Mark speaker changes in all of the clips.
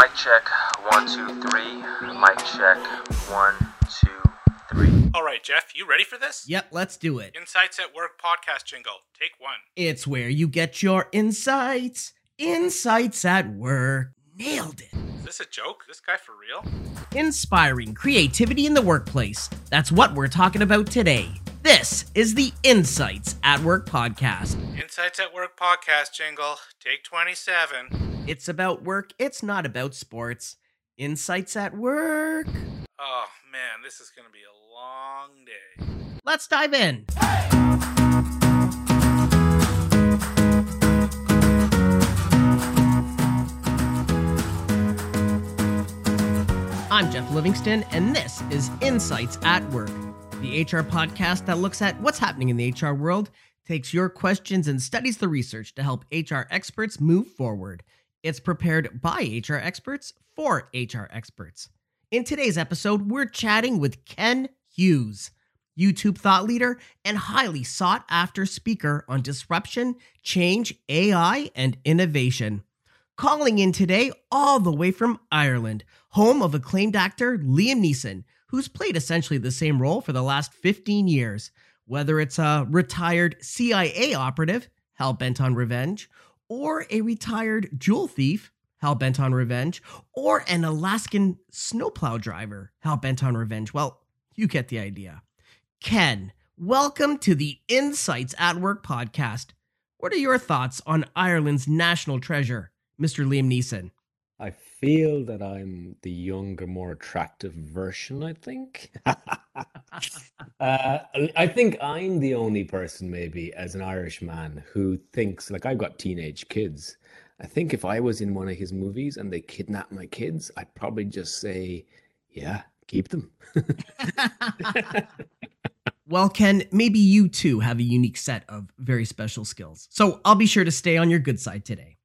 Speaker 1: Mic check, one, two, three. Mic check, one, two, three.
Speaker 2: All right, Jeff, you ready for this?
Speaker 3: Yep, let's do it.
Speaker 2: Insights at Work podcast jingle. Take one.
Speaker 3: It's where you get your insights. Insights at work. Nailed it.
Speaker 2: Is this a joke? This guy for real?
Speaker 3: Inspiring creativity in the workplace. That's what we're talking about today. This is the Insights at Work podcast.
Speaker 2: Insights at Work podcast jingle. Take 27.
Speaker 3: It's about work, it's not about sports. Insights at Work.
Speaker 2: Oh, man, this is going to be a long day.
Speaker 3: Let's dive in. I'm Jeff Livingston, and this is Insights at Work, the HR podcast that looks at what's happening in the HR world, takes your questions, and studies the research to help HR experts move forward. It's prepared by HR experts for HR experts. In today's episode, we're chatting with Ken Hughes, YouTube thought leader and highly sought after speaker on disruption, change, AI, and innovation. Calling in today all the way from Ireland, home of acclaimed actor Liam Neeson, who's played essentially the same role for the last 15 years. Whether it's a retired CIA operative, hell bent on revenge, or a retired jewel thief, hell bent on revenge, or an Alaskan snowplow driver, hell bent on revenge. Well, you get the idea. Ken, welcome to the Insights at Work podcast. What are your thoughts on Ireland's national treasure, Mr. Liam Neeson?
Speaker 4: I feel that I'm the younger, more attractive version, I think. uh, I think I'm the only person, maybe, as an Irish man who thinks, like, I've got teenage kids. I think if I was in one of his movies and they kidnapped my kids, I'd probably just say, yeah, keep them.
Speaker 3: Well, Ken, maybe you too have a unique set of very special skills. So I'll be sure to stay on your good side today.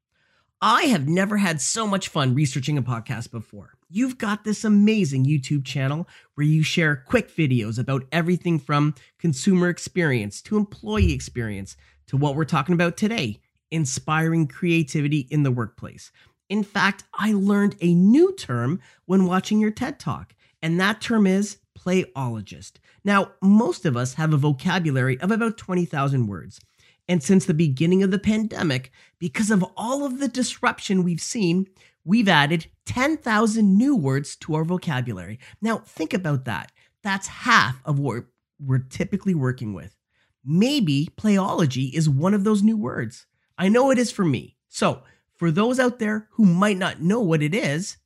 Speaker 3: I have never had so much fun researching a podcast before. You've got this amazing YouTube channel where you share quick videos about everything from consumer experience to employee experience to what we're talking about today inspiring creativity in the workplace. In fact, I learned a new term when watching your TED Talk, and that term is playologist. Now, most of us have a vocabulary of about 20,000 words. And since the beginning of the pandemic, because of all of the disruption we've seen, we've added 10,000 new words to our vocabulary. Now, think about that. That's half of what we're typically working with. Maybe playology is one of those new words. I know it is for me. So, for those out there who might not know what it is,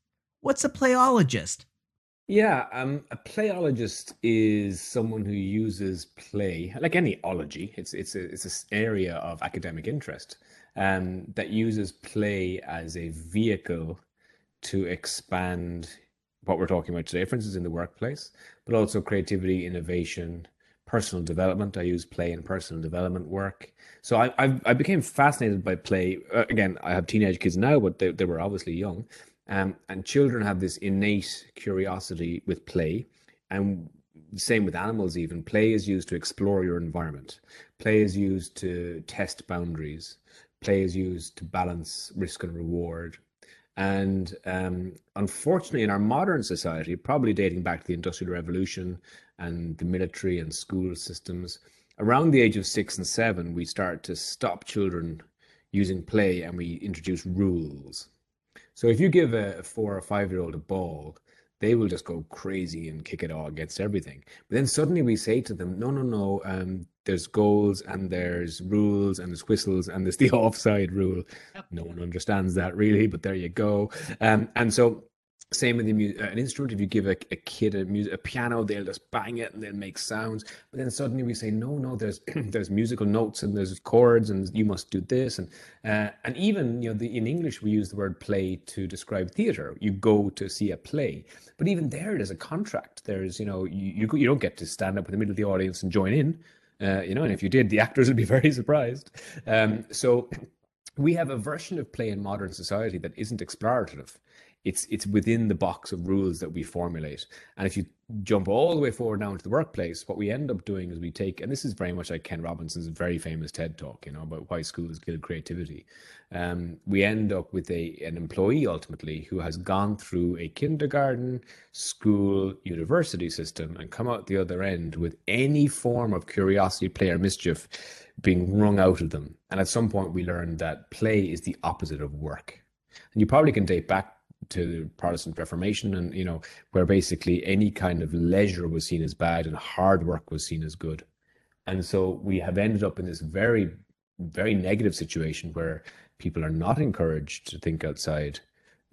Speaker 3: what's a playologist?
Speaker 4: Yeah, um, a playologist is someone who uses play, like any ology. It's it's a it's an area of academic interest um, that uses play as a vehicle to expand what we're talking about today. For instance, in the workplace, but also creativity, innovation, personal development. I use play in personal development work. So I I, I became fascinated by play. Uh, again, I have teenage kids now, but they they were obviously young. Um, and children have this innate curiosity with play. And same with animals, even. Play is used to explore your environment, play is used to test boundaries, play is used to balance risk and reward. And um, unfortunately, in our modern society, probably dating back to the Industrial Revolution and the military and school systems, around the age of six and seven, we start to stop children using play and we introduce rules. So if you give a four or five year old a ball, they will just go crazy and kick it all against everything. But then suddenly we say to them, no, no, no, um, there's goals and there's rules and there's whistles and there's the offside rule. No one understands that really, but there you go. Um, and so same with mu- uh, an instrument. If you give a, a kid a, music, a piano, they'll just bang it and they'll make sounds. But then suddenly we say, no, no, there's there's musical notes and there's chords and you must do this. And uh, and even you know the, in English we use the word play to describe theatre. You go to see a play, but even there there's a contract. There's you know you you, you don't get to stand up in the middle of the audience and join in. Uh, you know, and if you did, the actors would be very surprised. Um, so we have a version of play in modern society that isn't explorative it's it's within the box of rules that we formulate. And if you jump all the way forward now into the workplace, what we end up doing is we take, and this is very much like Ken Robinson's very famous TED talk, you know, about why schools kill creativity. Um, we end up with a an employee ultimately who has gone through a kindergarten, school, university system and come out the other end with any form of curiosity, play, or mischief being wrung out of them. And at some point, we learned that play is the opposite of work. And you probably can date back to the Protestant Reformation, and you know, where basically any kind of leisure was seen as bad and hard work was seen as good. And so we have ended up in this very, very negative situation where people are not encouraged to think outside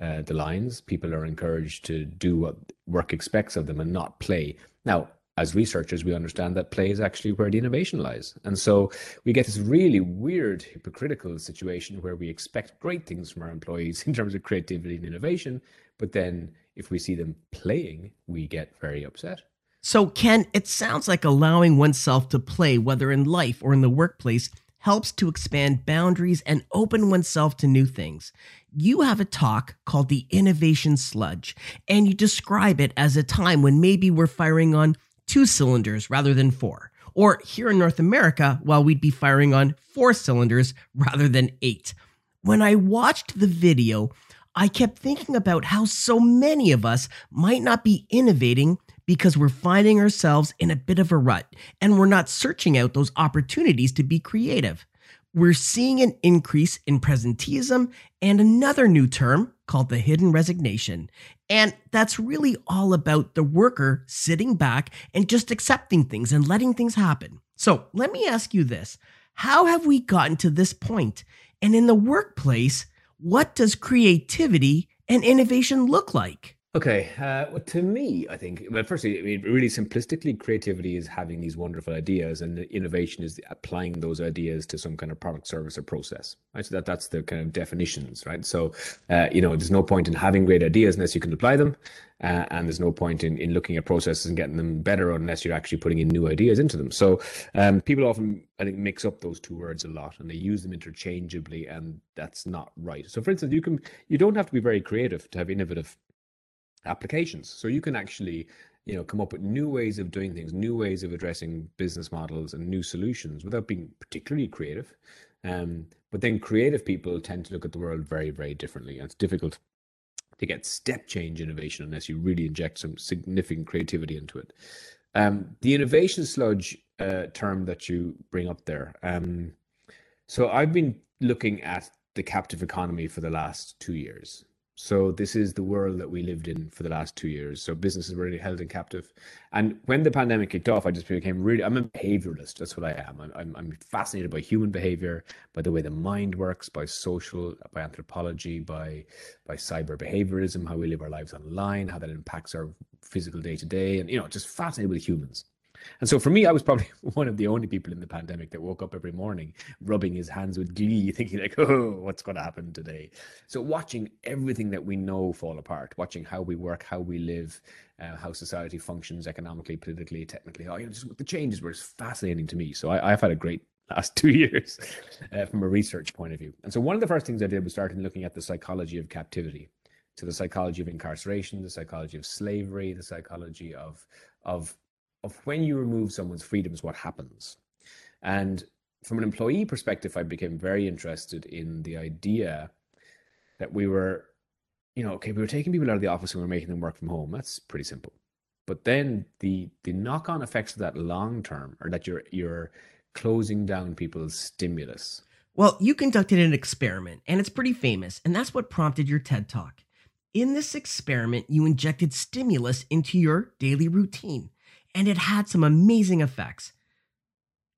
Speaker 4: uh, the lines. People are encouraged to do what work expects of them and not play. Now, as researchers, we understand that play is actually where the innovation lies. And so we get this really weird, hypocritical situation where we expect great things from our employees in terms of creativity and innovation. But then if we see them playing, we get very upset.
Speaker 3: So, Ken, it sounds like allowing oneself to play, whether in life or in the workplace, helps to expand boundaries and open oneself to new things. You have a talk called the Innovation Sludge, and you describe it as a time when maybe we're firing on two cylinders rather than four. Or here in North America, while we'd be firing on four cylinders rather than eight. When I watched the video, I kept thinking about how so many of us might not be innovating because we're finding ourselves in a bit of a rut and we're not searching out those opportunities to be creative. We're seeing an increase in presenteeism and another new term called the hidden resignation. And that's really all about the worker sitting back and just accepting things and letting things happen. So let me ask you this How have we gotten to this point? And in the workplace, what does creativity and innovation look like?
Speaker 4: Okay, uh, well, to me, I think, well, firstly, I mean, really simplistically, creativity is having these wonderful ideas, and innovation is applying those ideas to some kind of product, service, or process. Right, so that that's the kind of definitions, right? So, uh, you know, there's no point in having great ideas unless you can apply them, uh, and there's no point in in looking at processes and getting them better unless you're actually putting in new ideas into them. So, um, people often, I think, mix up those two words a lot, and they use them interchangeably, and that's not right. So, for instance, you can you don't have to be very creative to have innovative applications. So you can actually, you know, come up with new ways of doing things, new ways of addressing business models and new solutions without being particularly creative. Um, but then creative people tend to look at the world very, very differently. And it's difficult to get step change innovation unless you really inject some significant creativity into it. Um, the innovation sludge uh, term that you bring up there. Um, so I've been looking at the captive economy for the last two years. So this is the world that we lived in for the last two years. So businesses were really held in captive. And when the pandemic kicked off, I just became really, I'm a behavioralist. That's what I am. I'm, I'm, I'm fascinated by human behavior, by the way the mind works, by social, by anthropology, by, by cyber behaviorism, how we live our lives online, how that impacts our physical day to day. And, you know, just fascinated with humans. And so for me, I was probably one of the only people in the pandemic that woke up every morning rubbing his hands with glee, thinking like, oh, what's going to happen today? So watching everything that we know fall apart, watching how we work, how we live, uh, how society functions economically, politically, technically, oh, you know, just the changes were fascinating to me. So I, have had a great last two years uh, from a research point of view. And so one of the first things I did was starting looking at the psychology of captivity. To the psychology of incarceration, the psychology of slavery, the psychology of of of when you remove someone's freedoms, what happens. And from an employee perspective, I became very interested in the idea that we were, you know, okay, we were taking people out of the office and we were making them work from home. That's pretty simple. But then the the knock-on effects of that long term are that you're you're closing down people's stimulus.
Speaker 3: Well, you conducted an experiment, and it's pretty famous, and that's what prompted your TED Talk. In this experiment, you injected stimulus into your daily routine and it had some amazing effects.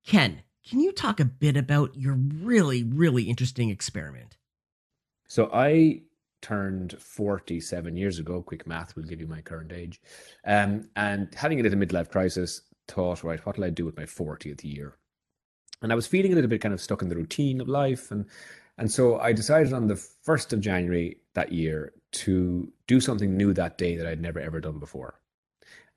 Speaker 3: Ken, can you talk a bit about your really, really interesting experiment?
Speaker 4: So I turned 47 years ago. Quick math will give you my current age. Um, and having a little midlife crisis, thought, right, what will I do with my 40th year? And I was feeling a little bit kind of stuck in the routine of life. And, and so I decided on the 1st of January that year to do something new that day that I'd never ever done before.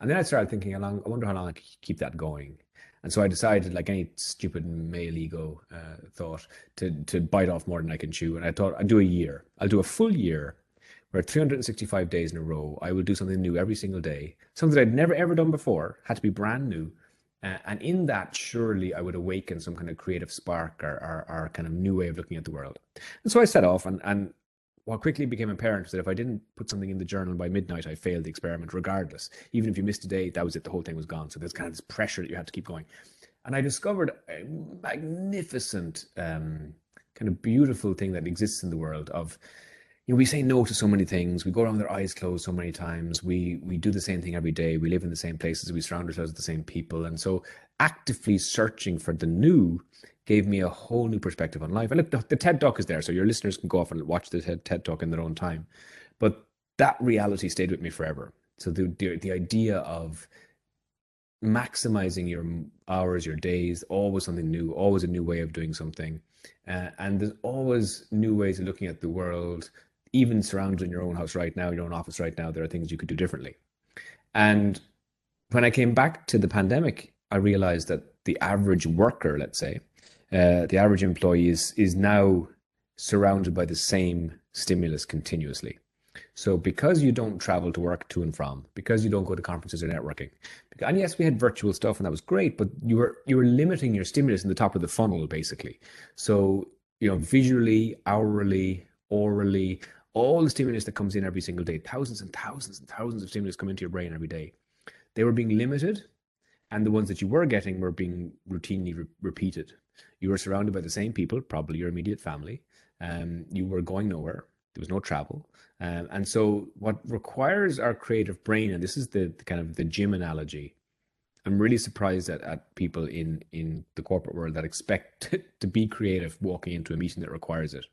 Speaker 4: And then I started thinking, along, I wonder how long I could keep that going. And so I decided, like any stupid male ego uh, thought, to to bite off more than I can chew. And I thought I'd do a year. I'll do a full year where 365 days in a row, I would do something new every single day, something that I'd never ever done before, had to be brand new. Uh, and in that, surely I would awaken some kind of creative spark or, or, or, kind of new way of looking at the world. And so I set off, and, and what quickly became apparent was that if I didn't put something in the journal by midnight, I failed the experiment regardless. Even if you missed a day, that was it, the whole thing was gone. So there's kind of this pressure that you had to keep going. And I discovered a magnificent, um, kind of beautiful thing that exists in the world of you know, we say no to so many things. We go around with our eyes closed so many times. We we do the same thing every day. We live in the same places. We surround ourselves with the same people. And so actively searching for the new gave me a whole new perspective on life. And look, the, the TED Talk is there, so your listeners can go off and watch the TED, TED Talk in their own time. But that reality stayed with me forever. So the, the, the idea of maximizing your hours, your days, always something new, always a new way of doing something. Uh, and there's always new ways of looking at the world, even surrounded in your own house right now, your own office right now, there are things you could do differently. And when I came back to the pandemic, I realized that the average worker, let's say, uh, the average employee is is now surrounded by the same stimulus continuously. So because you don't travel to work to and from, because you don't go to conferences or networking, and yes, we had virtual stuff and that was great, but you were you were limiting your stimulus in the top of the funnel basically. So you know, visually, hourly, orally, all the stimulus that comes in every single day, thousands and thousands and thousands of stimulus come into your brain every day. They were being limited, and the ones that you were getting were being routinely re- repeated. You were surrounded by the same people, probably your immediate family. Um, you were going nowhere. There was no travel. Um, and so, what requires our creative brain, and this is the, the kind of the gym analogy. I'm really surprised at, at people in, in the corporate world that expect to be creative walking into a meeting that requires it.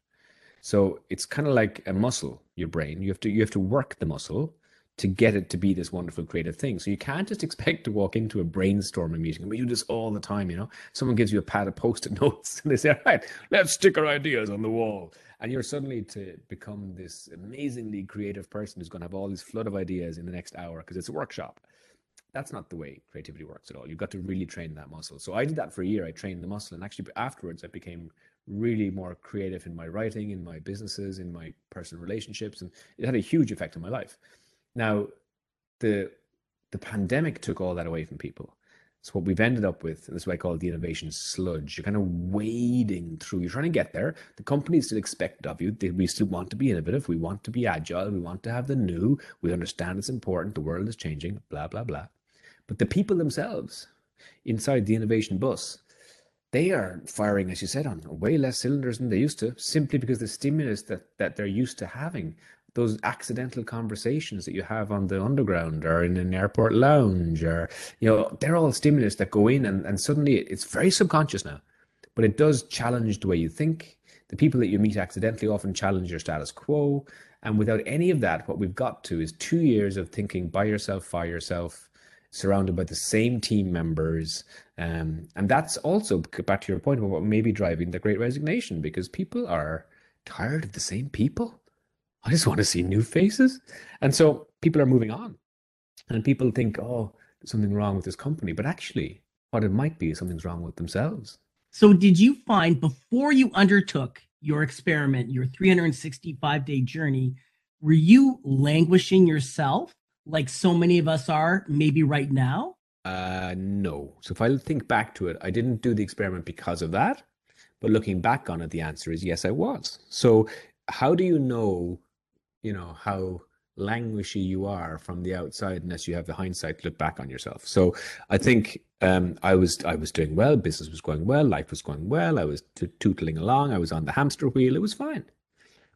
Speaker 4: So it's kind of like a muscle, your brain. You have to you have to work the muscle to get it to be this wonderful creative thing. So you can't just expect to walk into a brainstorming meeting. We do this all the time, you know. Someone gives you a pad of post-it notes and they say, "All right, let's stick our ideas on the wall." And you're suddenly to become this amazingly creative person who's going to have all this flood of ideas in the next hour because it's a workshop. That's not the way creativity works at all. You've got to really train that muscle. So I did that for a year. I trained the muscle, and actually afterwards, I became really more creative in my writing, in my businesses, in my personal relationships, and it had a huge effect on my life. Now, the the pandemic took all that away from people. So what we've ended up with, and this is what I call it the innovation sludge. You're kind of wading through. You're trying to get there. The companies still expect of you. They, we still want to be innovative. We want to be agile. We want to have the new. We understand it's important. The world is changing. Blah blah blah. But the people themselves, inside the innovation bus, they are firing, as you said, on way less cylinders than they used to, simply because the stimulus that, that they're used to having, those accidental conversations that you have on the underground or in an airport lounge, or, you know, they're all stimulus that go in and, and suddenly it's very subconscious now. But it does challenge the way you think. The people that you meet accidentally often challenge your status quo. And without any of that, what we've got to is two years of thinking by yourself, for yourself, surrounded by the same team members. Um, and that's also back to your point about what may be driving the great resignation because people are tired of the same people. I just want to see new faces. And so people are moving on. And people think, oh, there's something wrong with this company. But actually, what it might be is something's wrong with themselves.
Speaker 3: So, did you find before you undertook your experiment, your 365 day journey, were you languishing yourself like so many of us are maybe right now?
Speaker 4: Uh, no. So if I think back to it, I didn't do the experiment because of that. But looking back on it, the answer is yes, I was. So how do you know, you know, how languishy you are from the outside unless you have the hindsight to look back on yourself? So I think um, I was I was doing well, business was going well, life was going well. I was t- tootling along. I was on the hamster wheel. It was fine.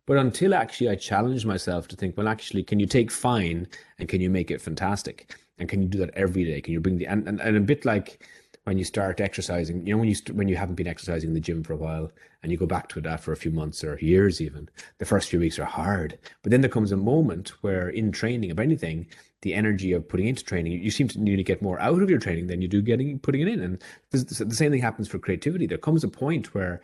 Speaker 4: But until actually I challenged myself to think, well, actually, can you take fine and can you make it fantastic? And can you do that every day? Can you bring the and, and, and a bit like when you start exercising, you know, when you st- when you haven't been exercising in the gym for a while and you go back to it after a few months or years, even the first few weeks are hard. But then there comes a moment where in training of anything, the energy of putting into training, you seem to need to get more out of your training than you do getting putting it in. And the same thing happens for creativity. There comes a point where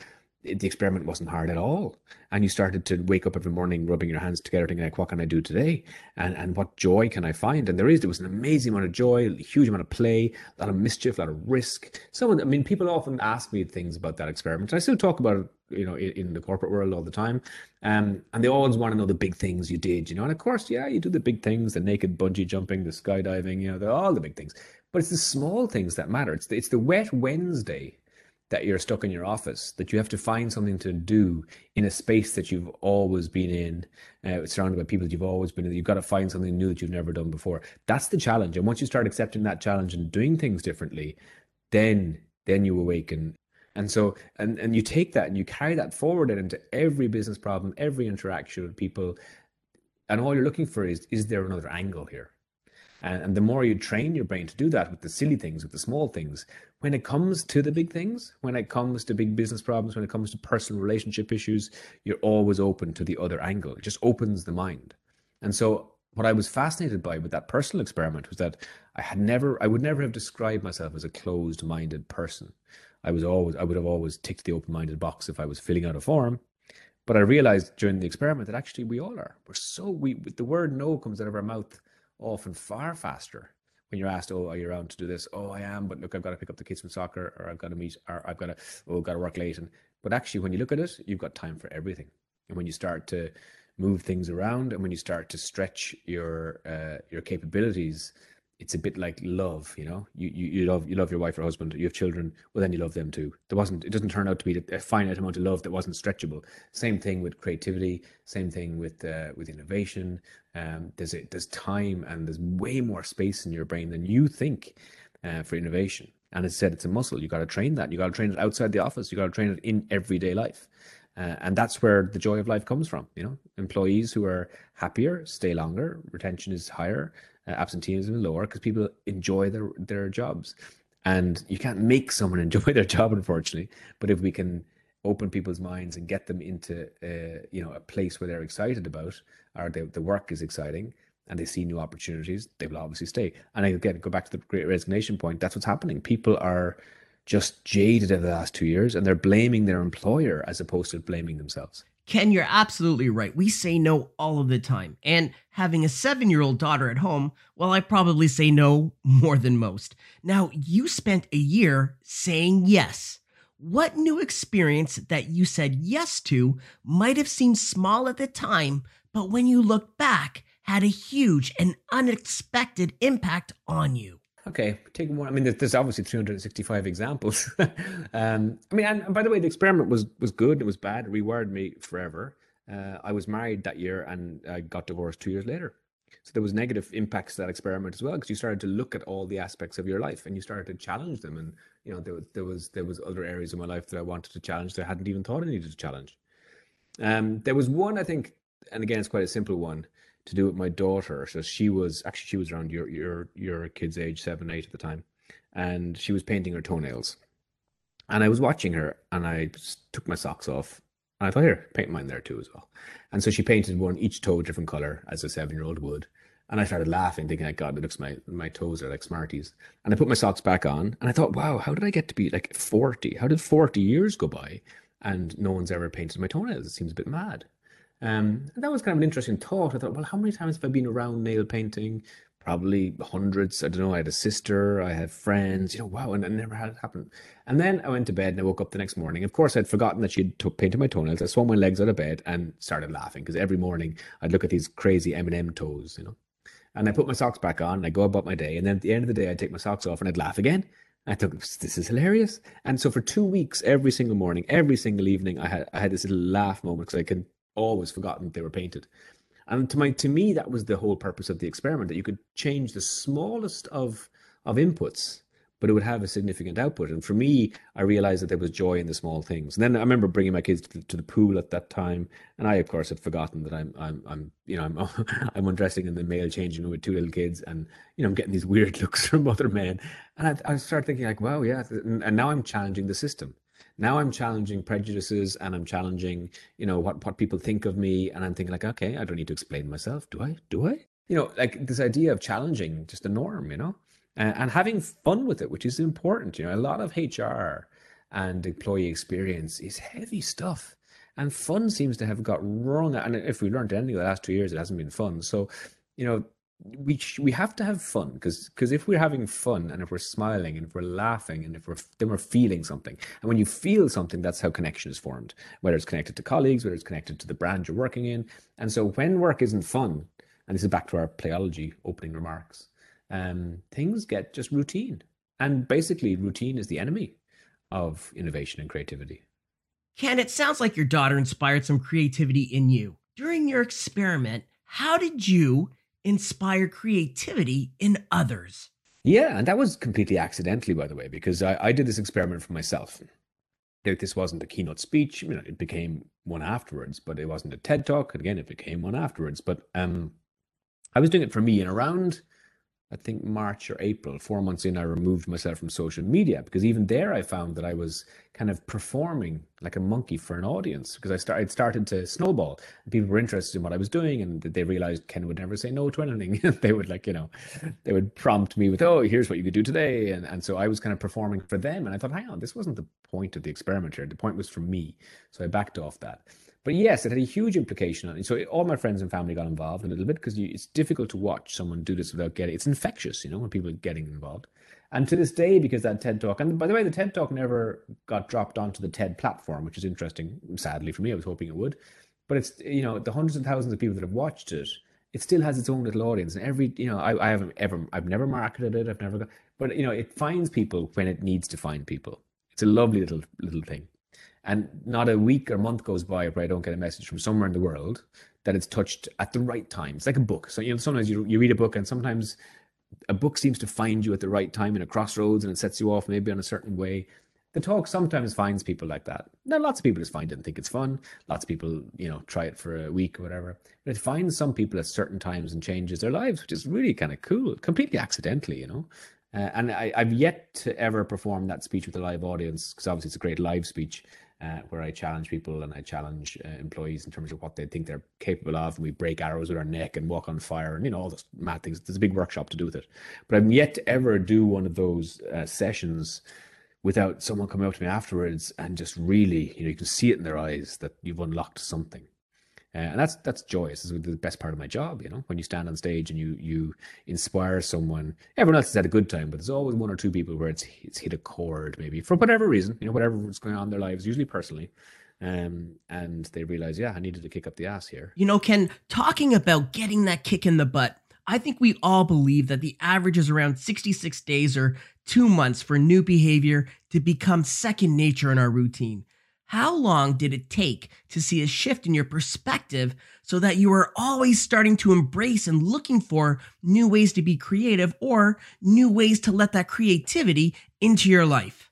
Speaker 4: the experiment wasn't hard at all. And you started to wake up every morning rubbing your hands together thinking like, what can I do today? And and what joy can I find? And there is, there was an amazing amount of joy, a huge amount of play, a lot of mischief, a lot of risk. Someone, I mean, people often ask me things about that experiment. I still talk about it you know, in, in the corporate world all the time. Um, and they always want to know the big things you did, you know. And of course, yeah, you do the big things, the naked bungee jumping, the skydiving, you know, all the big things. But it's the small things that matter. It's the, it's the wet Wednesday that you're stuck in your office, that you have to find something to do in a space that you've always been in, uh, surrounded by people that you've always been in. You've got to find something new that you've never done before. That's the challenge. And once you start accepting that challenge and doing things differently, then then you awaken. And so, and and you take that and you carry that forward into every business problem, every interaction with people, and all you're looking for is is there another angle here? And, and the more you train your brain to do that with the silly things, with the small things, when it comes to the big things, when it comes to big business problems, when it comes to personal relationship issues, you're always open to the other angle. It just opens the mind. And so what I was fascinated by with that personal experiment was that I had never, I would never have described myself as a closed-minded person. I was always, I would have always ticked the open-minded box if I was filling out a form. But I realized during the experiment that actually we all are. We're so we the word no comes out of our mouth often far faster when you're asked, "Oh, are you around to do this?" "Oh, I am, but look, I've got to pick up the kids from soccer, or I've got to meet, or I've got to, oh, got to work late." And but actually, when you look at it, you've got time for everything. And when you start to move things around, and when you start to stretch your uh, your capabilities, it's a bit like love, you know. You, you you love you love your wife or husband. You have children, well then you love them too. There wasn't. It doesn't turn out to be a finite amount of love that wasn't stretchable. Same thing with creativity. Same thing with uh, with innovation. Um, there's a, there's time and there's way more space in your brain than you think uh, for innovation. And as I said, it's a muscle. You got to train that. You got to train it outside the office. You got to train it in everyday life. Uh, and that's where the joy of life comes from. You know, employees who are happier stay longer, retention is higher, absenteeism is lower because people enjoy their their jobs. And you can't make someone enjoy their job, unfortunately. But if we can open people's minds and get them into uh, you know a place where they're excited about, or the the work is exciting, and they see new opportunities, they will obviously stay. And again, go back to the great resignation point. That's what's happening. People are just jaded over the last two years, and they're blaming their employer as opposed to blaming themselves.
Speaker 3: Ken, you're absolutely right. We say no all of the time. And having a seven year old daughter at home, well, I probably say no more than most. Now, you spent a year saying yes. What new experience that you said yes to might have seemed small at the time, but when you look back, had a huge and unexpected impact on you?
Speaker 4: Okay, take one. I mean, there's obviously 365 examples. um, I mean, and, by the way, the experiment was was good. It was bad. It rewired me forever. Uh, I was married that year, and I got divorced two years later. So there was negative impacts to that experiment as well, because you started to look at all the aspects of your life, and you started to challenge them. And you know, there, there was there was other areas of my life that I wanted to challenge that I hadn't even thought I needed to challenge. Um, there was one, I think, and again, it's quite a simple one to do with my daughter. So she was actually she was around your your your kid's age, seven, eight at the time, and she was painting her toenails. And I was watching her, and I took my socks off, and I thought, here, paint mine there too as well. And so she painted one each toe a different color, as a seven-year-old would. And I started laughing, thinking, God, it looks my my toes are like Smarties. And I put my socks back on, and I thought, wow, how did I get to be like forty? How did forty years go by, and no one's ever painted my toenails? It seems a bit mad. Um, and that was kind of an interesting thought. I thought, well, how many times have I been around nail painting? Probably hundreds. I don't know. I had a sister, I had friends, you know, wow, and I never had it happen. And then I went to bed and I woke up the next morning. Of course, I'd forgotten that she'd painted my toenails. I swung my legs out of bed and started laughing because every morning I'd look at these crazy M&M toes, you know. And I put my socks back on and I go about my day. And then at the end of the day, I'd take my socks off and I'd laugh again. I thought this is hilarious, and so for two weeks, every single morning, every single evening, I had I had this little laugh moment because I could always forgotten they were painted. And to my to me, that was the whole purpose of the experiment that you could change the smallest of of inputs, but it would have a significant output. And for me, I realized that there was joy in the small things. And then I remember bringing my kids to the, to the pool at that time, and I, of course, had forgotten that I'm I'm I'm you know I'm I'm undressing in the male changing room with two little kids, and you know I'm getting these weird looks from other men, and I, I started thinking like, wow, yeah, and now I'm challenging the system now i'm challenging prejudices and i'm challenging you know what what people think of me. And i'm thinking like okay i don't need to explain myself. Do i? Do i? You know like this idea of challenging just the norm you know and, and having fun with it which is important. You know a lot of hr and employee experience is heavy stuff. And fun seems to have got wrong. And if we learned anything the last two years it hasn't been fun. So you know we we have to have fun because because if we're having fun and if we're smiling and if we're laughing and if we're then we're feeling something. And when you feel something that's how connection is formed whether it's connected to colleagues whether it's connected to the brand you're working in. And so when work isn't fun and this is back to our playology opening remarks um, things get just routine. And basically routine is the enemy of innovation and creativity.
Speaker 3: Ken it sounds like your daughter inspired some creativity in you. During your experiment how did you inspire creativity in others.
Speaker 4: Yeah, and that was completely accidentally, by the way, because I, I did this experiment for myself. This wasn't a keynote speech, you know, it became one afterwards, but it wasn't a TED talk. Again, it became one afterwards. But um, I was doing it for me, and around I think March or April, four months in, I removed myself from social media because even there I found that I was kind of performing like a monkey for an audience because I started started to snowball. People were interested in what I was doing and they realized Ken would never say no to anything. they would like, you know, they would prompt me with, oh, here's what you could do today. And, and so I was kind of performing for them. And I thought, hang on, this wasn't the point of the experiment here. The point was for me. So I backed off that. But yes, it had a huge implication on it. So all my friends and family got involved a little bit because it's difficult to watch someone do this without getting. It's infectious, you know, when people are getting involved. And to this day, because that TED talk, and by the way, the TED talk never got dropped onto the TED platform, which is interesting. Sadly for me, I was hoping it would. But it's you know the hundreds of thousands of people that have watched it, it still has its own little audience. And every you know, I, I haven't ever, I've never marketed it. I've never, got, but you know, it finds people when it needs to find people. It's a lovely little little thing. And not a week or month goes by where I don't get a message from somewhere in the world that it's touched at the right time. It's like a book. So, you know, sometimes you, you read a book and sometimes a book seems to find you at the right time in a crossroads and it sets you off maybe on a certain way. The talk sometimes finds people like that. Now, lots of people just find it and think it's fun. Lots of people, you know, try it for a week or whatever. But it finds some people at certain times and changes their lives, which is really kind of cool, completely accidentally, you know. Uh, and I, have yet to ever perform that speech with a live audience because obviously it's a great live speech uh, where I challenge people and I challenge uh, employees in terms of what they think they're capable of. And we break arrows with our neck and walk on fire and, you know, all those mad things. There's a big workshop to do with it. But I'm yet to ever do one of those uh, sessions without someone coming up to me afterwards and just really, you know, you can see it in their eyes that you've unlocked something. Uh, and that's that's joyous. Is the best part of my job, you know, when you stand on stage and you you inspire someone. Everyone else has had a good time, but there's always one or two people where it's it's hit a chord, maybe for whatever reason, you know, whatever's going on in their lives, usually personally. Um, and they realize, yeah, I needed to kick up the ass here.
Speaker 3: You know, Ken, talking about getting that kick in the butt, I think we all believe that the average is around 66 days or two months for new behavior to become second nature in our routine. How long did it take to see a shift in your perspective so that you were always starting to embrace and looking for new ways to be creative or new ways to let that creativity into your life?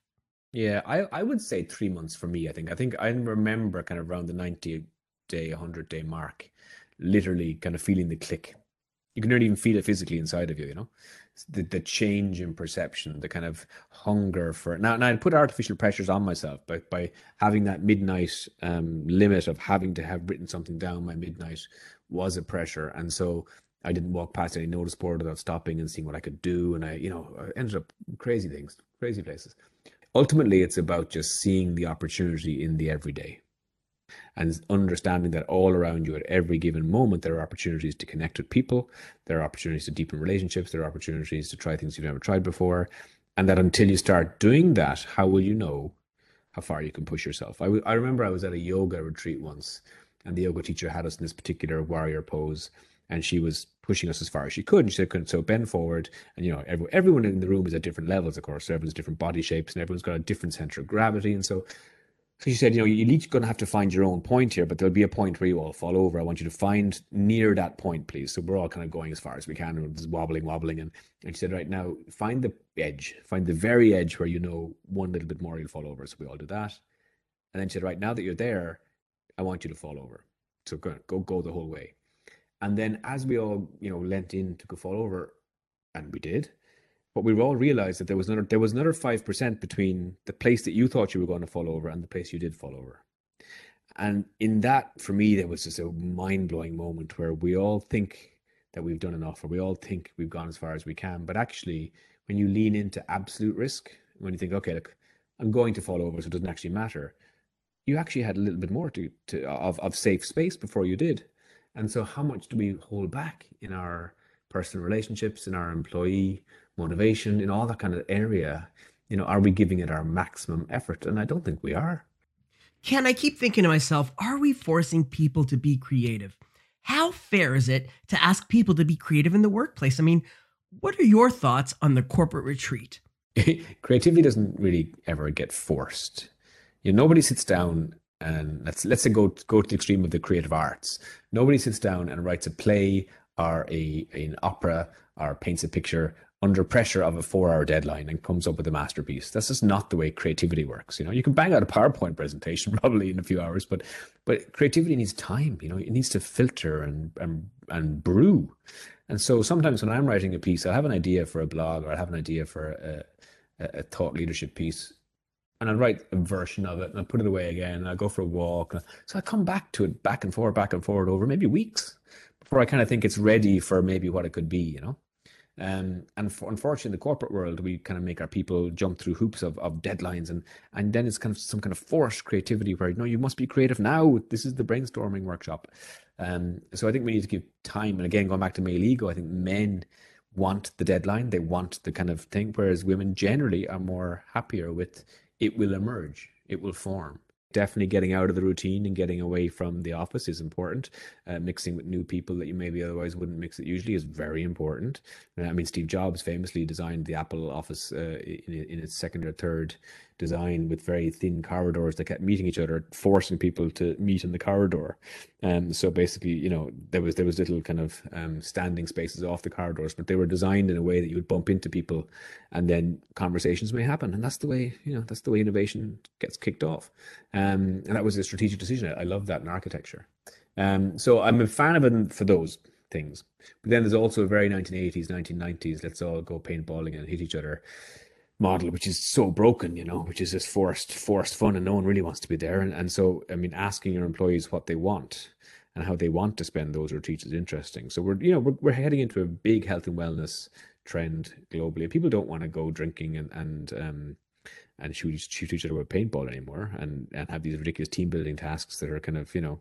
Speaker 4: Yeah, I, I would say three months for me. I think. I think I remember kind of around the 90 day, 100 day mark, literally kind of feeling the click. You can even feel it physically inside of you, you know? The, the change in perception, the kind of hunger for now. Now I'd put artificial pressures on myself by by having that midnight um, limit of having to have written something down. My midnight was a pressure, and so I didn't walk past any notice board without stopping and seeing what I could do. And I, you know, I ended up crazy things, crazy places. Ultimately, it's about just seeing the opportunity in the everyday and understanding that all around you at every given moment there are opportunities to connect with people there are opportunities to deepen relationships there are opportunities to try things you've never tried before and that until you start doing that how will you know how far you can push yourself I, w- I remember i was at a yoga retreat once and the yoga teacher had us in this particular warrior pose and she was pushing us as far as she could. And she said, Couldn't so bend forward. And, you know, every, everyone in the room is at different levels, of course. Everyone's different body shapes and everyone's got a different center of gravity. And so so she said, you know, you're each going to have to find your own point here, but there'll be a point where you all fall over. I want you to find near that point, please. So we're all kind of going as far as we can, and just wobbling, wobbling. And, and she said, right now, find the edge, find the very edge where you know one little bit more you'll fall over. So we all do that. And then she said, right now that you're there, I want you to fall over. So go, go, go the whole way. And then as we all, you know, leant in to go fall over, and we did, but we all realized that there was another there was another five percent between the place that you thought you were going to fall over and the place you did fall over. And in that, for me, there was just a mind blowing moment where we all think that we've done enough, or we all think we've gone as far as we can. But actually, when you lean into absolute risk, when you think, okay, look, I'm going to fall over, so it doesn't actually matter, you actually had a little bit more to, to of, of safe space before you did. And so, how much do we hold back in our personal relationships, in our employee motivation, in all that kind of area, you know, are we giving it our maximum effort? And I don't think we are.
Speaker 3: Ken, I keep thinking to myself, are we forcing people to be creative? How fair is it to ask people to be creative in the workplace? I mean, what are your thoughts on the corporate retreat?
Speaker 4: Creativity doesn't really ever get forced. You know, nobody sits down and let's let's say go go to the extreme of the creative arts. Nobody sits down and writes a play or a an opera or paints a picture under pressure of a four hour deadline and comes up with a masterpiece. That's just not the way creativity works. You know, you can bang out a PowerPoint presentation probably in a few hours, but but creativity needs time, you know, it needs to filter and and and brew. And so sometimes when I'm writing a piece, I'll have an idea for a blog or I'll have an idea for a, a, a thought leadership piece. And I'll write a version of it and I'll put it away again and I'll go for a walk. So I come back to it back and forth, back and forward over maybe weeks before I kind of think it's ready for maybe what it could be, you know? Um, and for, unfortunately, in the corporate world, we kind of make our people jump through hoops of, of deadlines, and and then it's kind of some kind of forced creativity where no, you must be creative now. This is the brainstorming workshop. Um, so I think we need to give time. And again, going back to male ego, I think men want the deadline, they want the kind of thing, whereas women generally are more happier with it will emerge, it will form definitely getting out of the routine and getting away from the office is important. Uh, mixing with new people that you maybe otherwise wouldn't mix it usually is very important. Uh, I mean, Steve Jobs famously designed the Apple office uh, in, in its second or third design with very thin corridors that kept meeting each other, forcing people to meet in the corridor. Um, so basically, you know, there was there was little kind of um, standing spaces off the corridors, but they were designed in a way that you would bump into people, and then conversations may happen. And that's the way you know that's the way innovation gets kicked off. Um, and that was a strategic decision. I love that in architecture. Um, so I'm a fan of it for those things. But then there's also a very 1980s, 1990s. Let's all go paintballing and hit each other model, which is so broken, you know, which is just forced, forced fun, and no one really wants to be there. And and so, I mean, asking your employees what they want and how they want to spend those retreats is interesting. So we're, you know, we're we're heading into a big health and wellness trend globally. People don't want to go drinking and and um and shoot shoot each other with paintball anymore, and and have these ridiculous team building tasks that are kind of you know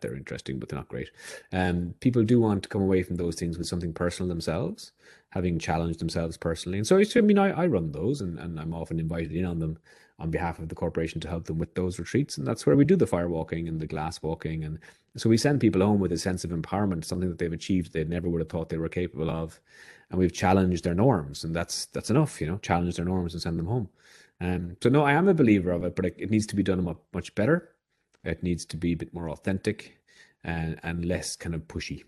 Speaker 4: they're interesting, but they're not great. Um, people do want to come away from those things with something personal themselves, having challenged themselves personally. And so, I mean, I, I run those and, and I'm often invited in on them on behalf of the corporation to help them with those retreats. And that's where we do the fire walking and the glass walking. And so we send people home with a sense of empowerment, something that they've achieved they never would have thought they were capable of. And we've challenged their norms. And that's that's enough, you know, challenge their norms and send them home. Um, so no, I am a believer of it, but it, it needs to be done much better it needs to be a bit more authentic and, and less kind of pushy.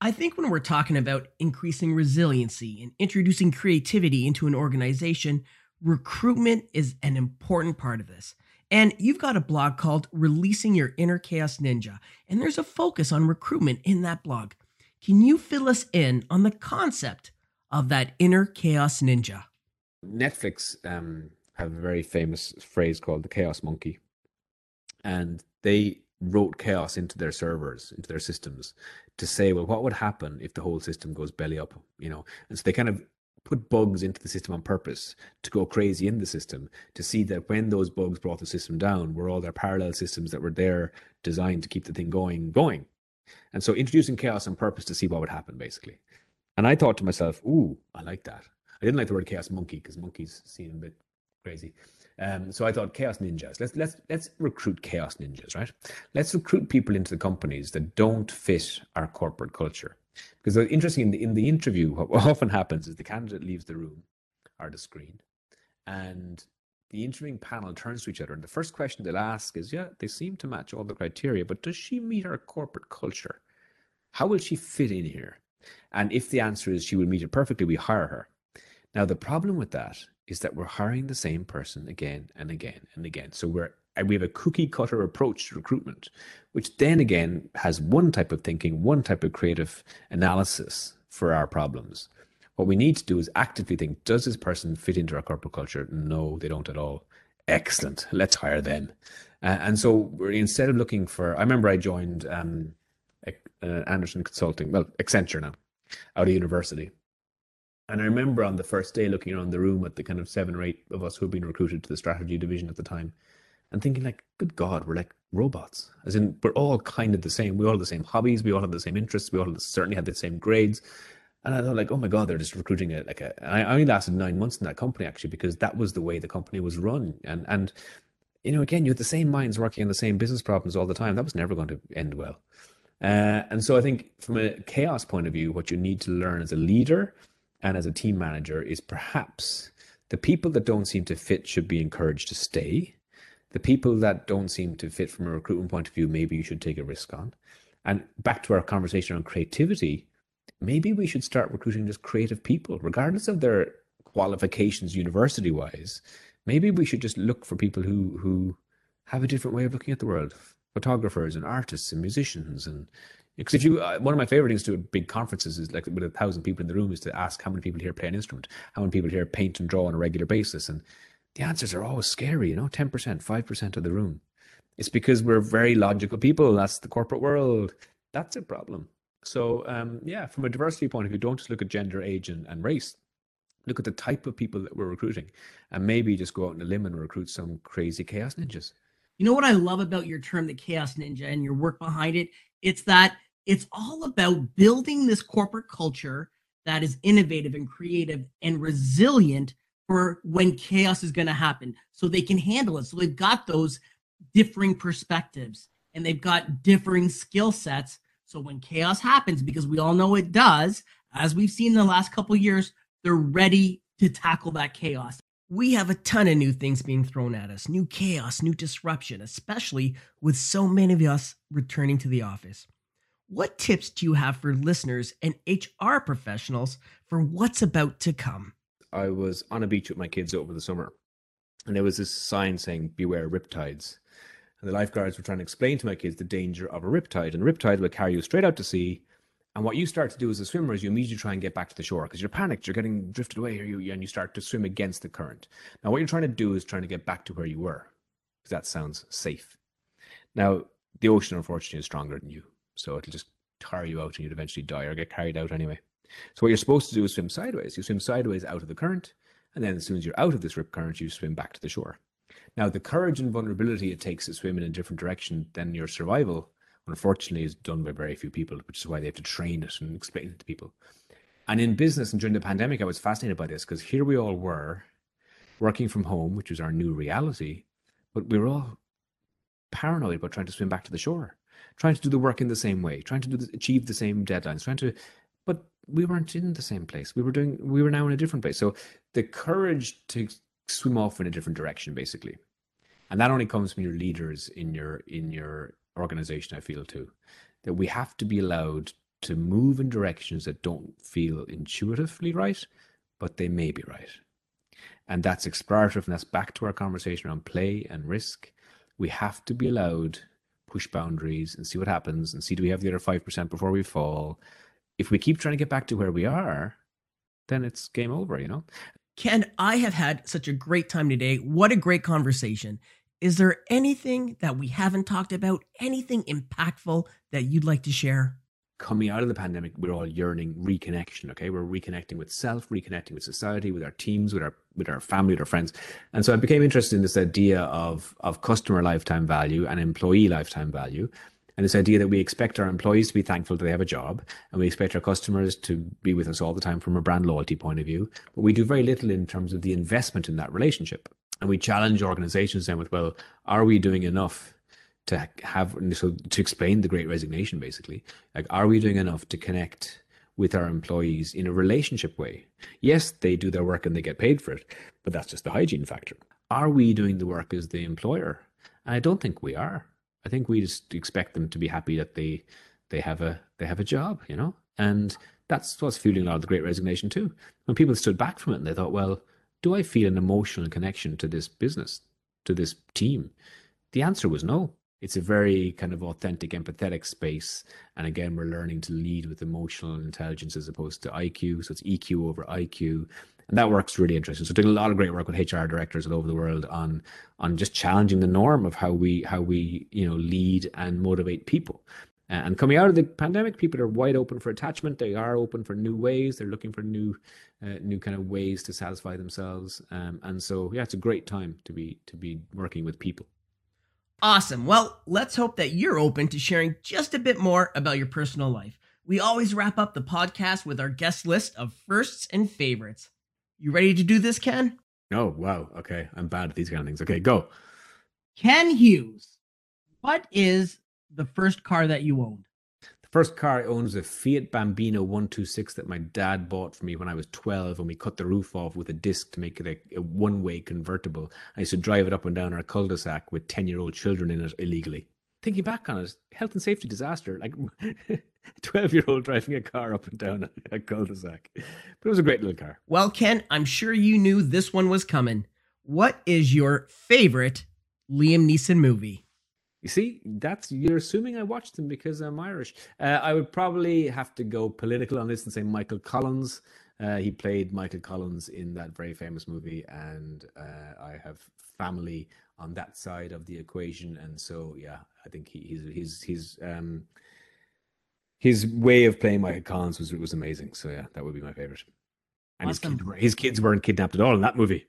Speaker 3: I think when we're talking about increasing resiliency and introducing creativity into an organization, recruitment is an important part of this. And you've got a blog called Releasing Your Inner Chaos Ninja, and there's a focus on recruitment in that blog. Can you fill us in on the concept of that inner chaos ninja?
Speaker 4: Netflix um, have a very famous phrase called the chaos monkey. And they wrote chaos into their servers, into their systems to say, well, what would happen if the whole system goes belly up? You know, and so they kind of put bugs into the system on purpose to go crazy in the system to see that when those bugs brought the system down, were all their parallel systems that were there designed to keep the thing going, going. And so introducing chaos on purpose to see what would happen, basically. And I thought to myself, ooh, I like that. I didn't like the word chaos monkey because monkeys seem a bit crazy. Um, so I thought chaos ninjas. Let's let's let's recruit chaos ninjas, right? Let's recruit people into the companies that don't fit our corporate culture. Because interesting in the in the interview, what often happens is the candidate leaves the room or the screen, and the interviewing panel turns to each other, and the first question they'll ask is, "Yeah, they seem to match all the criteria, but does she meet our corporate culture? How will she fit in here?" And if the answer is she will meet it perfectly, we hire her. Now the problem with that is that we're hiring the same person again and again and again. So we're we have a cookie cutter approach to recruitment, which then again has one type of thinking, one type of creative analysis for our problems. What we need to do is actively think, does this person fit into our corporate culture? No, they don't at all. Excellent. Let's hire them. Uh, and so instead of looking for, I remember I joined um, uh, Andersen Consulting, well, Accenture now, out of university. And I remember on the first day looking around the room at the kind of seven or eight of us who had been recruited to the strategy division at the time and thinking like, good God, we're like robots. As in, we're all kind of the same. We all have the same hobbies. We all have the same interests. We all certainly had the same grades. And I thought, like, oh my god, they're just recruiting it. Like, a, I only lasted nine months in that company actually because that was the way the company was run. And and you know, again, you had the same minds working on the same business problems all the time. That was never going to end well. Uh, and so I think from a chaos point of view, what you need to learn as a leader and as a team manager is perhaps the people that don't seem to fit should be encouraged to stay. The people that don't seem to fit from a recruitment point of view, maybe you should take a risk on. And back to our conversation on creativity, maybe we should start recruiting just creative people, regardless of their qualifications university wise. Maybe we should just look for people who who have a different way of looking at the world, photographers and artists and musicians and because if you uh, one of my favorite things to at big conferences is like with a thousand people in the room is to ask how many people here play an instrument how many people here paint and draw on a regular basis and the answers are always scary you know 10% 5% of the room. It's because we're very logical people that's the corporate world. That's a problem. So um, yeah from a diversity point of view don't just look at gender age and, and race. Look at the type of people that we're recruiting and maybe just go out on a limb and recruit some crazy chaos ninjas.
Speaker 3: You know what I love about your term, the chaos ninja, and your work behind it? It's that it's all about building this corporate culture that is innovative and creative and resilient for when chaos is going to happen so they can handle it. So they've got those differing perspectives and they've got differing skill sets. So when chaos happens, because we all know it does, as we've seen in the last couple years, they're ready to tackle that chaos. We have a ton of new things being thrown at us new chaos, new disruption, especially with so many of us returning to the office. What tips do you have for listeners and HR professionals for what's about to come?
Speaker 4: I was on a beach with my kids over the summer, and there was this sign saying, Beware riptides. And the lifeguards were trying to explain to my kids the danger of a riptide. And a riptide will carry you straight out to sea and what you start to do as a swimmer is you immediately try and get back to the shore because you're panicked, you're getting drifted away, and you start to swim against the current. Now, what you're trying to do is trying to get back to where you were because that sounds safe. Now, the ocean, unfortunately, is stronger than you. So it'll just tire you out and you'd eventually die or get carried out anyway. So what you're supposed to do is swim sideways. You swim sideways out of the current, and then as soon as you're out of this rip current, you swim back to the shore. Now, the courage and vulnerability it takes to swim in a different direction than your survival unfortunately is done by very few people, which is why they have to train it and explain it to people. And in business and during the pandemic, I was fascinated by this because here we all were working from home, which was our new reality, but we were all paranoid about trying to swim back to the shore, trying to do the work in the same way, trying to do achieve the same deadlines, trying to, but we weren't in the same place. We were doing, we were now in a different place. So the courage to swim off in a different direction, basically, and that only comes from your leaders in your in your organization, I feel too, that we have to be allowed to move in directions that don't feel intuitively right, but they may be right. And that's explorative, and that's back to our conversation around play and risk. We have to be allowed push boundaries and see what happens and see do we have the other 5% before we fall. If we keep trying to get back to where we are, then it's game over, you know?
Speaker 3: Ken, I have had such a great time today. What a great conversation. Is there anything that we haven't talked about, anything impactful that you'd like to share?
Speaker 4: Coming out of the pandemic, we're all yearning reconnection. Okay, we're reconnecting with self, reconnecting with society, with our teams, with our with our family, with our friends. And so I became interested in this idea of of customer lifetime value and employee lifetime value, and this idea that we expect our employees to be thankful that they have a job, and we expect our customers to be with us all the time from a brand loyalty point of view. But we do very little in terms of the investment in that relationship and we challenge organizations then with well are we doing enough to have so to explain the great resignation basically like are we doing enough to connect with our employees in a relationship way? Yes they do their work and they get paid for it but that's just the hygiene factor. Are we doing the work as the employer? And i don't think we are. I think we just expect them to be happy that they they have a they have a job you know? And that's what's fueling a lot of the great resignation too. When people stood back from it and they thought well do I feel an emotional connection to this business, to this team? The answer was no. It's a very kind of authentic, empathetic space. And again, we're learning to lead with emotional intelligence as opposed to IQ. So it's EQ over IQ. And that works really interesting. So doing a lot of great work with HR directors all over the world on on just challenging the norm of how we how we you know lead and motivate people. And coming out of the pandemic, people are wide open for attachment. They are open for new ways. They're looking for new, uh, new kind of ways to satisfy themselves. Um, and so, yeah, it's a great time to be to be working with people.
Speaker 3: Awesome. Well, let's hope that you're open to sharing just a bit more about your personal life. we always wrap up the podcast with our guest list of firsts and favorites. You ready to do this, Ken?
Speaker 4: Oh, wow. Okay. I'm bad at these kind of things. Okay, go.
Speaker 3: Ken Hughes, what is the first car that you owned?
Speaker 4: First car I owned was a Fiat Bambino 126 that my dad bought for me when I was 12 and we cut the roof off with a disc to make it a, a one way convertible. I used to drive it up and down our cul de sac with 10 year old children in it illegally. Thinking back on it, health and safety disaster. Like 12 year old driving a car up and down a cul de sac. But it was a great little car.
Speaker 3: Well, Ken, I'm sure you knew this one was coming. What is your favorite Liam Neeson movie?
Speaker 4: You see, that's you're assuming I watched them because I'm Irish. Uh, I would probably have to go political on this and say Michael Collins. Uh, he played Michael Collins in that very famous movie, and uh, I have family on that side of the equation, and so yeah, I think he, he's he's he's um his way of playing Michael Collins was was amazing. So yeah, that would be my favorite. And his,
Speaker 3: Awesome.
Speaker 4: kid, his kids weren't kidnapped at all in that movie.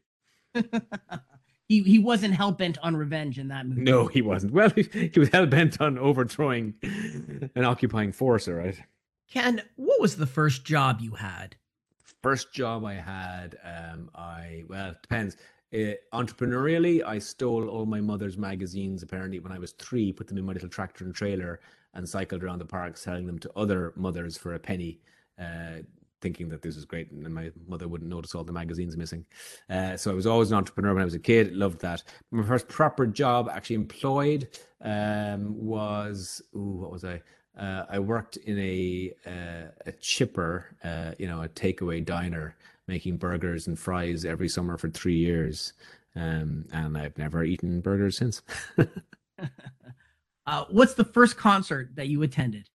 Speaker 3: he he wasn't hell bent on revenge in that movie.
Speaker 4: No, he wasn't. Well, he, he was hell bent on overthrowing an occupying force, all right.
Speaker 3: Ken, what was the first job you had?
Speaker 4: First job I had, um, I well, it depends. Uh, entrepreneurially, I stole all my mother's magazines. Apparently, when I was three, put them in my little tractor and trailer, and cycled around the park selling them to other mothers for a penny. Uh, thinking that this was great and my mother wouldn't notice all the magazines missing. Uh, so I was always an entrepreneur when I was a kid. Loved that. My first proper job, actually employed, um, was ooh, what was I? Uh, I worked in a uh, a chipper, uh, you know, a takeaway diner, making burgers and fries every summer for three years, um, and I've never eaten burgers since.
Speaker 3: Uh, what's the first concert that you attended?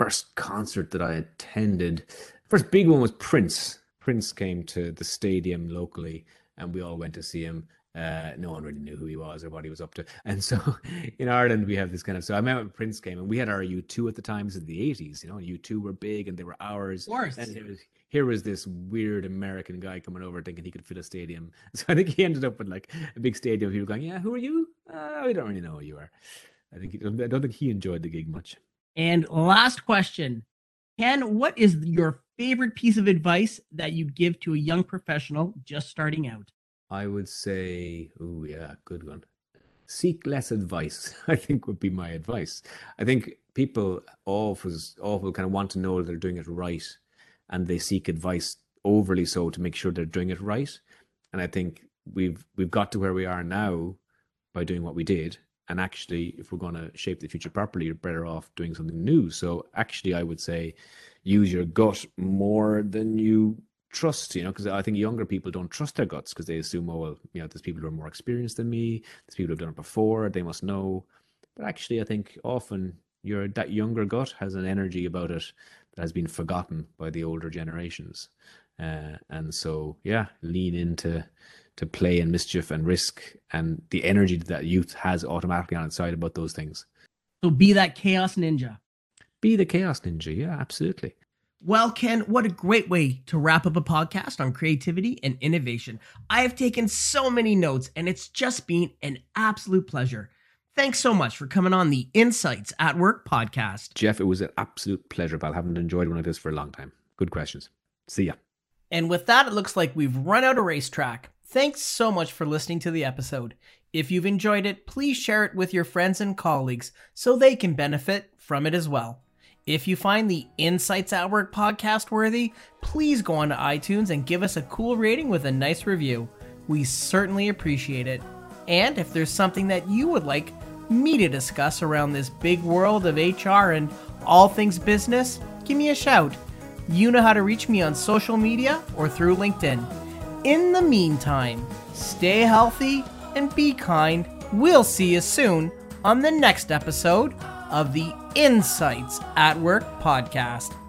Speaker 4: first concert that I attended, first big one was Prince. Prince came to the stadium locally, and we all went to see him. Uh, no one really knew who he was or what he was up to, and so in Ireland we have this kind of. So I remember when Prince came, and we had our U two at the times in the eighties, you know. U two were big, and they were ours.
Speaker 3: Of course.
Speaker 4: And here was, here was this weird American guy coming over thinking he could fill a stadium. So I think he ended up with like a big stadium. People going, "Yeah, who are you? Uh, we don't really know who you are." I think he, I don't think he enjoyed the gig much.
Speaker 3: And last question. Ken, what is your favorite piece of advice that you'd give to a young professional just starting out?
Speaker 4: I would say, oh yeah, good one. Seek less advice. I think would be my advice. I think people always, awful kind of want to know they're doing it right, and they seek advice overly so to make sure they're doing it right. And I think we've we've got to where we are now by doing what we did. And actually, if we're going to shape the future properly, you're better off doing something new. So actually, I would say use your gut more than you trust, you know, because I think younger people don't trust their guts because they assume, oh, well, you know, there's people who are more experienced than me, there's people who've done it before, they must know. But actually, I think often your that younger gut has an energy about it that has been forgotten by the older generations. Uh, and so, yeah, lean into to play and mischief and risk and the energy that youth has automatically on its side about those things.
Speaker 3: So be that chaos ninja.
Speaker 4: Be the chaos ninja. Yeah, absolutely.
Speaker 3: Well, Ken, what a great way to wrap up a podcast on creativity and innovation. I have taken so many notes, and it's just been an absolute pleasure. Thanks so much for coming on the Insights at Work podcast.
Speaker 4: Jeff, it was an absolute pleasure, pal. haven't enjoyed one of this for a long time. Good questions. See ya.
Speaker 3: And with that, it looks like we've run out of racetrack. Thanks so much for listening to the episode. If you've enjoyed it, please share it with your friends and colleagues so they can benefit from it as well. If you find the Insights at Work podcast worthy, please go on to iTunes and give us a cool rating with a nice review. We certainly appreciate it. And if there's something that you would like me to discuss around this big world of HR and all things business, give me a shout. You know how to reach me on social media or through LinkedIn. In the meantime, stay healthy and be kind. We'll see you soon on the next episode of the Insights at Work podcast.